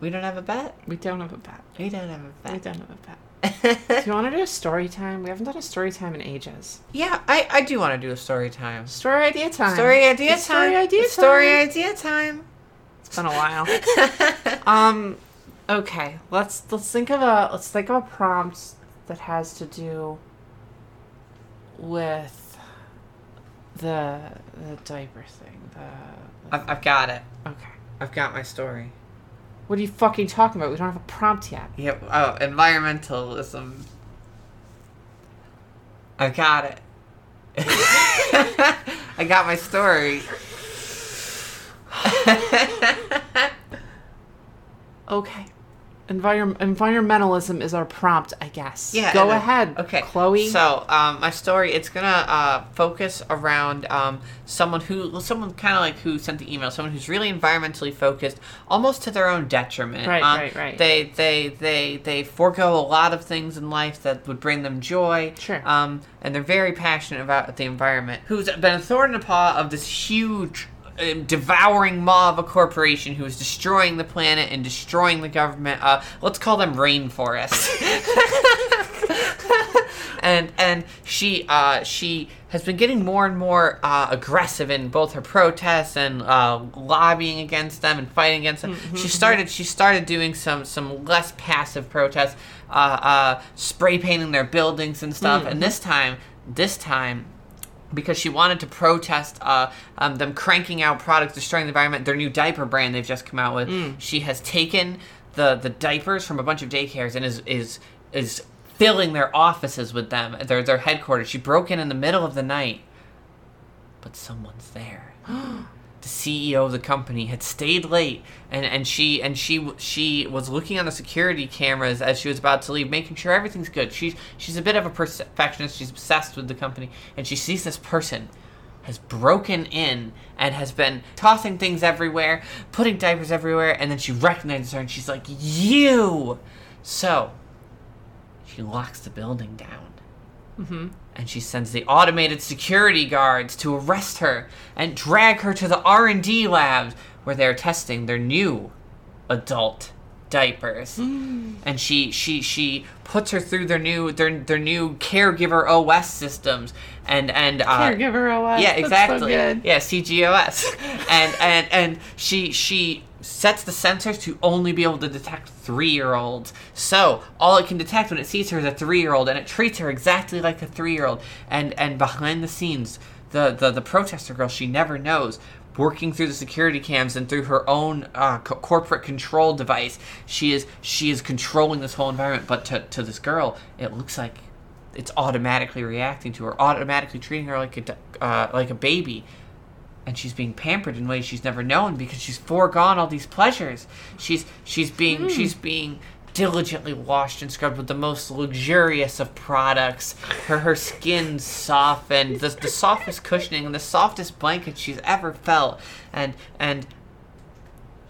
We don't have a bet. We don't have a bet. We don't have a bet. We don't have a bet. do you want to do a story time? We haven't done a story time in ages. yeah, I, I do want to do a story time. Story idea time. Story idea It's time. Story idea time. Story idea time. It's been a while. um, okay. Let's let's think of a let's think of a prompt that has to do with the the diaper thing. The, the I've, I've got it. okay. I've got my story. What are you fucking talking about? We don't have a prompt yet. Yep. Oh, environmentalism. I got it. I got my story. Okay. Environ- environmentalism is our prompt, I guess. Yeah. Go then- ahead. Okay. Chloe. So, um, my story it's gonna uh, focus around um, someone who, someone kind of like who sent the email, someone who's really environmentally focused, almost to their own detriment. Right, Um, right, right. They they they they forego a lot of things in life that would bring them joy. Sure. Um, and they're very passionate about the environment. Who's been a thorn in the paw of this huge. Um, devouring maw of a corporation who is destroying the planet and destroying the government. Uh, let's call them rainforests. and and she uh, she has been getting more and more uh, aggressive in both her protests and uh, lobbying against them and fighting against them. She started she started doing some some less passive protests, uh, uh, spray painting their buildings and stuff. And this time, this time. Because she wanted to protest uh, um, them cranking out products destroying the environment, their new diaper brand they've just come out with. She has taken the the diapers from a bunch of daycares and is is is filling their offices with them, their their headquarters. She broke in in the middle of the night, but someone's there. the CEO of the company had stayed late, and, and she and she she was looking on the security cameras as she was about to leave, making sure everything's good. She's she's a bit of a perfectionist. She's obsessed with the company, and she sees this person has broken in and has been tossing things everywhere, putting diapers everywhere, and then she recognizes her and she's like, "You!" So she locks the building down. And she sends the automated security guards to arrest her and drag her to the R&D labs where they're testing their new adult diapers. And she she she puts her through their new their their new caregiver OS systems and and uh, Caregiver OS. yeah, so exactly. good. Yeah, CGOS. and and and she she sets the sensors to only be able to detect three-year-olds. So all it can detect when it sees her is a three-year-old, and it treats her exactly like a three-year-old. And and behind the scenes, the the the protester girl she never knows. Working through the security cams and through her own uh, co- corporate control device, she is she is controlling this whole environment. But to, to this girl, it looks like it's automatically reacting to her, automatically treating her like a uh, like a baby, and she's being pampered in ways she's never known because she's foregone all these pleasures. She's she's being hmm. she's being diligently washed and scrubbed with the most luxurious of products. Her her skin softened, the the softest cushioning and the softest blanket she's ever felt, and and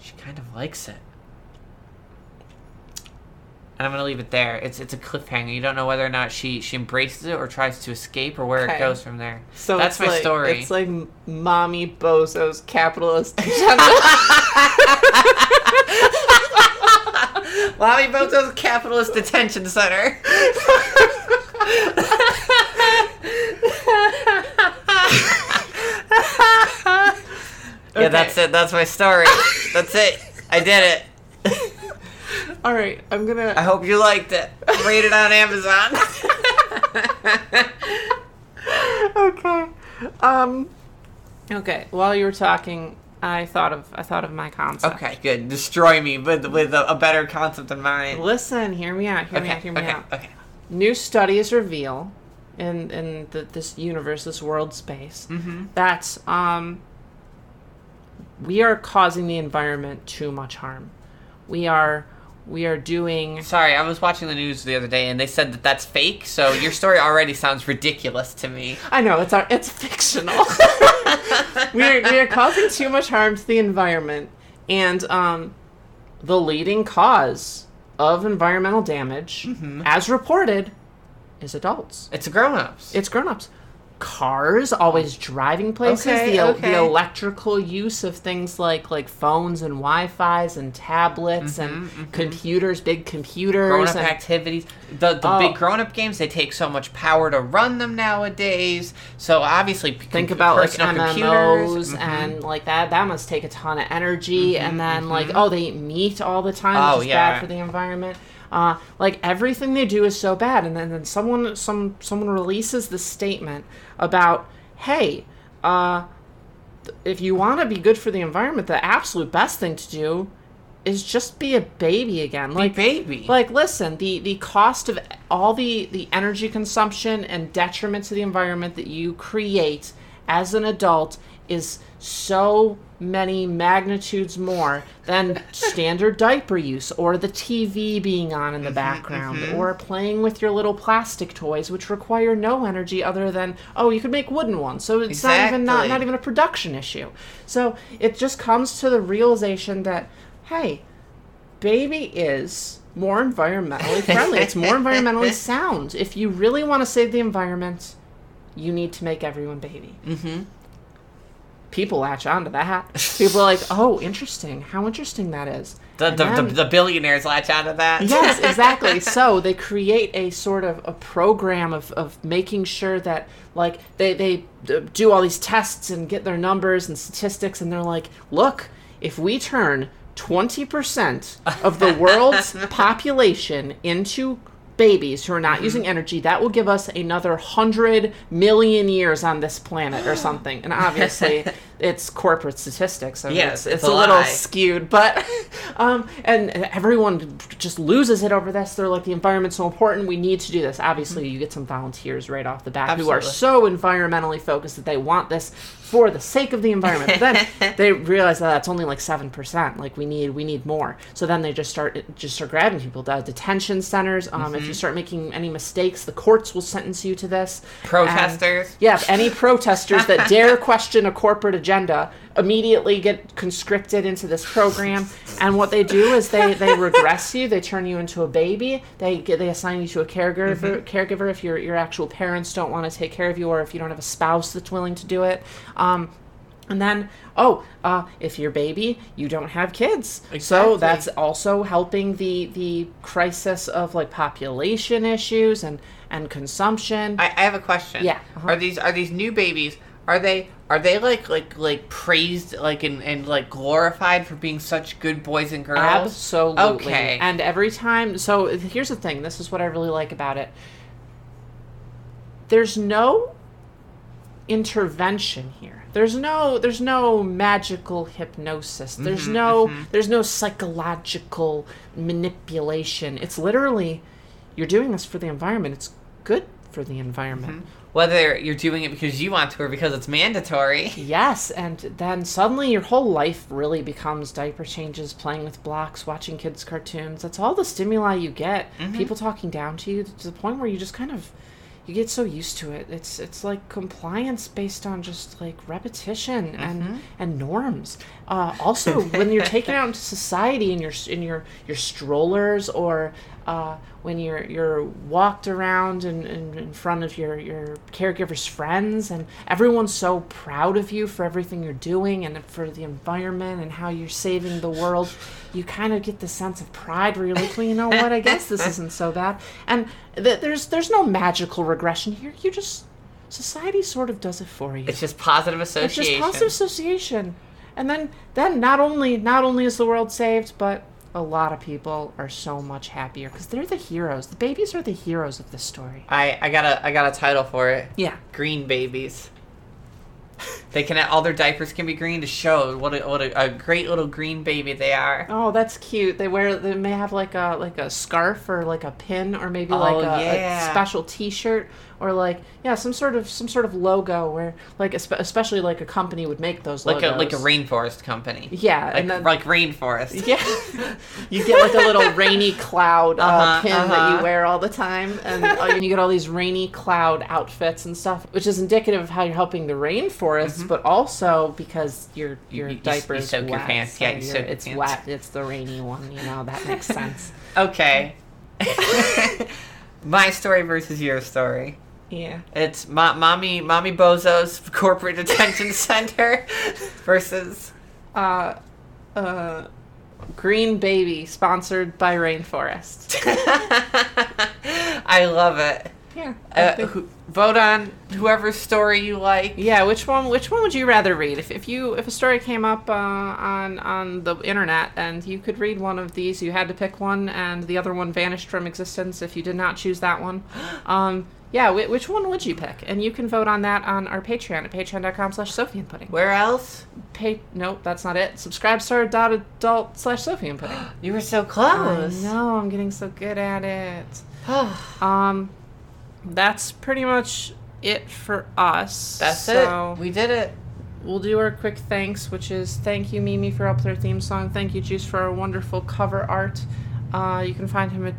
she kind of likes it. And I'm gonna leave it there. It's it's a cliffhanger. You don't know whether or not she she embraces it or tries to escape or where Okay. it goes from there. So that's my like, story. It's like mommy bozo's capitalist agenda. Lobby Bozo's Capitalist Detention Center. Yeah, that's it. That's my story. That's it. I did it. All right, I'm gonna. I hope you liked it. Rate it on Amazon. Okay. Um. Okay. While you were talking, I thought of I thought of my concept. okay, good. Destroy me with with a, a better concept than mine. Listen, hear me out. Hear me out. Hear me okay, out. okay. New studies reveal, in in the, this universe, this world space, Mm-hmm. that um, we are causing the environment too much harm. We are we are doing Sorry, I was watching the news the other day and they said that that's fake. So your story already sounds ridiculous to me. I know it's our, it's fictional. we are we are causing too much harm to the environment, and um, the leading cause of environmental damage, Mm-hmm. as reported, is adults. It's grown-ups. It's grown-ups. Cars always driving places. Okay, the okay. the electrical use of things like like phones and Wi-Fi's and tablets and computers, big computers. Mm-hmm, grown-up and, activities. The the Oh. big grown-up games they take so much power to run them nowadays. So obviously, think com- about like MMOs computers. Mhm. and like that. That must take a ton of energy. Mm-hmm, and then like oh, they eat meat all the time, Oh, which is yeah. bad for the environment. Uh, like everything they do is so bad. And then, then someone some someone releases this statement about hey, uh, if you want to be good for the environment, the absolute best thing to do is just be a baby again. Be Like baby. like listen, the the cost of all the the energy consumption and detriment to the environment that you create as an adult is so many magnitudes more than standard diaper use or the TV being on in the background or playing with your little plastic toys which require no energy other than oh you could make wooden ones so it's not even not, not even a production issue so it just comes to the realization that hey baby is more environmentally friendly. It's more environmentally sound. If you really want to save the environment, you need to make everyone baby. Mm-hmm. People latch on to that. People are like, oh, interesting. How interesting that is. the, the, then- the, the billionaires latch onto that. yes, exactly. So they create a sort of a program of, of making sure that like they they do all these tests and get their numbers and statistics, and they're like, look, if we turn twenty percent of the world's population into babies who are not mm-hmm. using energy, that will give us another hundred million years on this planet or something. And obviously, it's corporate statistics. So Yes, it's, it's it's a a little skewed, but um, and everyone just loses it over this. They're like, the environment's so important. We need to do this. Obviously, you get some volunteers right off the bat who are so environmentally focused that they want this for the sake of the environment. But then they realize that that's only like seven percent. Like we need we need more. So then they just start just start grabbing people. The detention centers. Um, If you start making any mistakes, the courts will sentence you to this. Protesters. And- yeah, any protesters that dare question a corporate agenda immediately get conscripted into this program. And what they do is they, they regress you. They turn you into a baby. They get, they assign you to a caregiver. Caregiver if your your actual parents don't want to take care of you, or if you don't have a spouse that's willing to do it. Um, and then, oh, uh, if you're baby, you don't have kids. So that's also helping the the crisis of like population issues and and consumption. I, I have a question. Yeah, uh-huh. Are these are these new babies? Are they are they like like like praised like and, and like glorified for being such good boys and girls? Absolutely. Okay. And every time, so here's the thing. This is what I really like about it. There's no intervention here. There's no there's no magical hypnosis. There's Mm-hmm, no there's no psychological manipulation. It's literally you're doing this for the environment. It's good for the environment. Whether you're doing it because you want to or because it's mandatory. Yes, and then suddenly your whole life really becomes diaper changes, playing with blocks, watching kids' cartoons. That's all the stimuli you get. People talking down to you to the point where you just kind of you get so used to it. It's it's like compliance based on just like repetition and and norms. Uh, also, when you're taken out into society in your in your your strollers or uh, when you're you're walked around in, in, in front of your your caregiver's friends and everyone's so proud of you for everything you're doing and for the environment and how you're saving the world you kind of get the sense of pride where you're like well you know what? I guess this isn't so bad. And th- there's there's no magical regression here. You just society sort of does it for you. It's just positive association. it's just positive association. And then then not only not only is the world saved but a lot of people are so much happier because they're the heroes the babies are the heroes of this story I, I got a I got a title for it. yeah Green babies. They can all their diapers can be green to show what a, what a, a great little green baby they are. oh that's cute they wear they may have like a like a scarf or like a pin or maybe Oh, like a, yeah. a special t-shirt or like yeah some sort of some sort of logo where like especially like a company would make those Like logos. a like a rainforest company. yeah Like, and then like rainforest. Yeah, you get like a little rainy cloud uh, Uh-huh, pin that uh-huh. you wear all the time, and you get all these rainy cloud outfits and stuff, which is indicative of how you're helping the rainforest, but also because your your Mm-hmm. you- you diaper is soak your wet. pants. so Yeah, you soak your it's pants. wet. It's the rainy one. You know that makes sense. Okay. My story versus your story. Yeah. It's mo- mommy mommy Bozo's corporate detention center versus Uh, uh, Green Baby, sponsored by Rainforest. I love it. Yeah. Uh, who, vote on whoever's story you like. Yeah, which one? Which one would you rather read? If, if you if a story came up uh, on on the internet and you could read one of these, you had to pick one, and the other one vanished from existence if you did not choose that one. Um, Yeah, which one would you pick? And you can vote on that on our Patreon at patreon.com slash Sophie and Pudding. Where else? Pa- nope, that's not it. Subscribe star adult slash Sophie and Pudding. You were so I close. know, I'm getting so good at it. Um, that's pretty much it for us. That's so it. We did it. we'll do our quick thanks, which is thank you, Mimi, for up their theme song. Thank you, Juice, for our wonderful cover art. Uh, you can find him at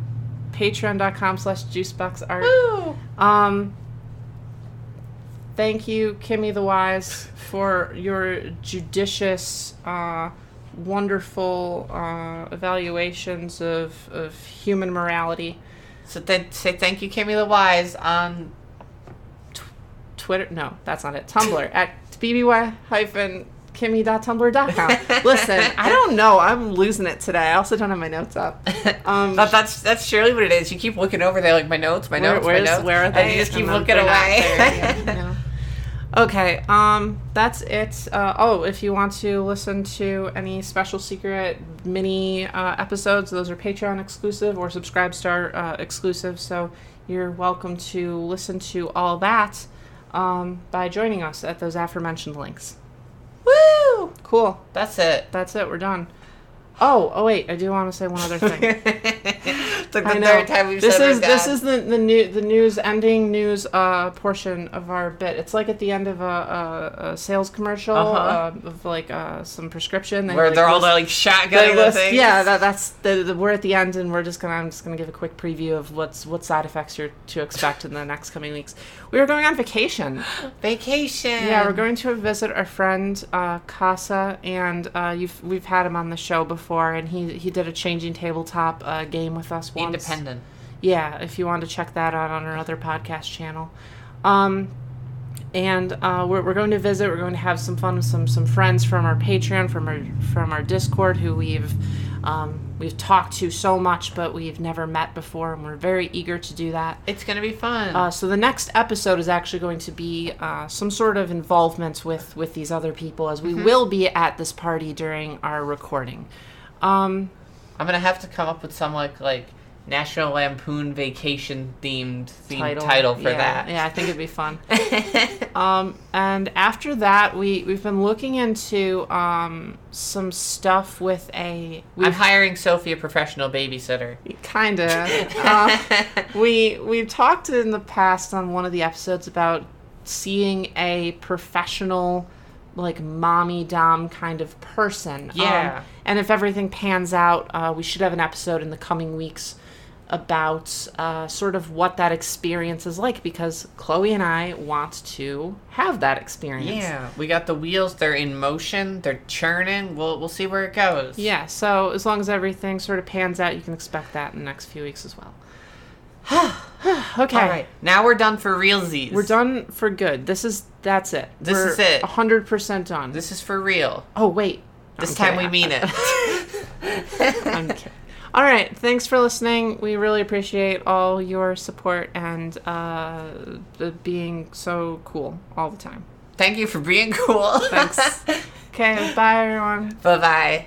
patreon.com slash juiceboxart. Um, thank you, Kimmy the Wise, for your judicious, uh, wonderful uh, evaluations of, of human morality. So then say thank you, Kimmy the Wise, on Twitter, no, that's not it. Tumblr at bby-kimmy.tumblr.com. Listen, I don't know. I'm losing it today. I also don't have my notes up. Um, But that's that's surely what it is. You keep looking over there like my notes, my Where- notes, my notes. where are And they? you just keep looking away. there. Yeah, no. Okay, um, that's it. Uh, oh, if you want to listen to any special secret mini uh, episodes, those are Patreon exclusive or Subscribe Star uh, exclusive. So you're welcome to listen to all that um, by joining us at those aforementioned links. Woo! Cool. That's it. That's it. We're done. Oh, oh wait, I do want to say one other thing. it's like I the know. third time we've this said is this is the the new the news ending news uh portion of our bit. It's like at the end of a, a, a sales commercial Uh-huh. uh, of like uh some prescription. They, where like, they're all like shotgunning list- things. yeah, that, that's the, the we're at the end, and we're just gonna I'm just gonna give a quick preview of what's what side effects you're to expect in the next coming weeks. We are going on vacation. Vacation. Yeah, we're going to visit our friend uh, Casa, and uh, you've we've had him on the show before, and he he did a changing tabletop uh, game with us once. independent. Yeah, if you want to check that out on our other podcast channel. Um, and uh, we're, we're going to visit. We're going to have some fun with some some friends from our Patreon, from our from our Discord, who we've um, we've talked to so much, but we've never met before, and we're very eager to do that. It's gonna be fun. Uh, so the next episode is actually going to be uh, some sort of involvement with with these other people, as we will be at this party during our recording. Um, I'm gonna have to come up with some like like National Lampoon vacation themed themed title, for yeah, that. Yeah, I think it'd be fun. um, and after that, we we've been looking into um, some stuff with a I'm hiring Sophie a professional babysitter. kind of uh, we we've talked in the past on one of the episodes about seeing a professional like mommy dom kind of person Yeah. um, and if everything pans out uh, we should have an episode in the coming weeks about uh, sort of what that experience is like because chloe and i want to have that experience Yeah, we got the wheels. They're in motion. They're churning. We'll we'll see where it goes. yeah so as long as everything sort of pans out you can expect that in the next few weeks as well okay All right. Now we're done for real, realsies. We're done for good. This is that's it. This We're is it. hundred percent done. This is for real. oh wait. This I'm time we mean it. All right. Thanks for listening. We really appreciate all your support and uh, the being so cool all the time. Thank you for being cool. Thanks. okay. Bye, everyone. bye bye.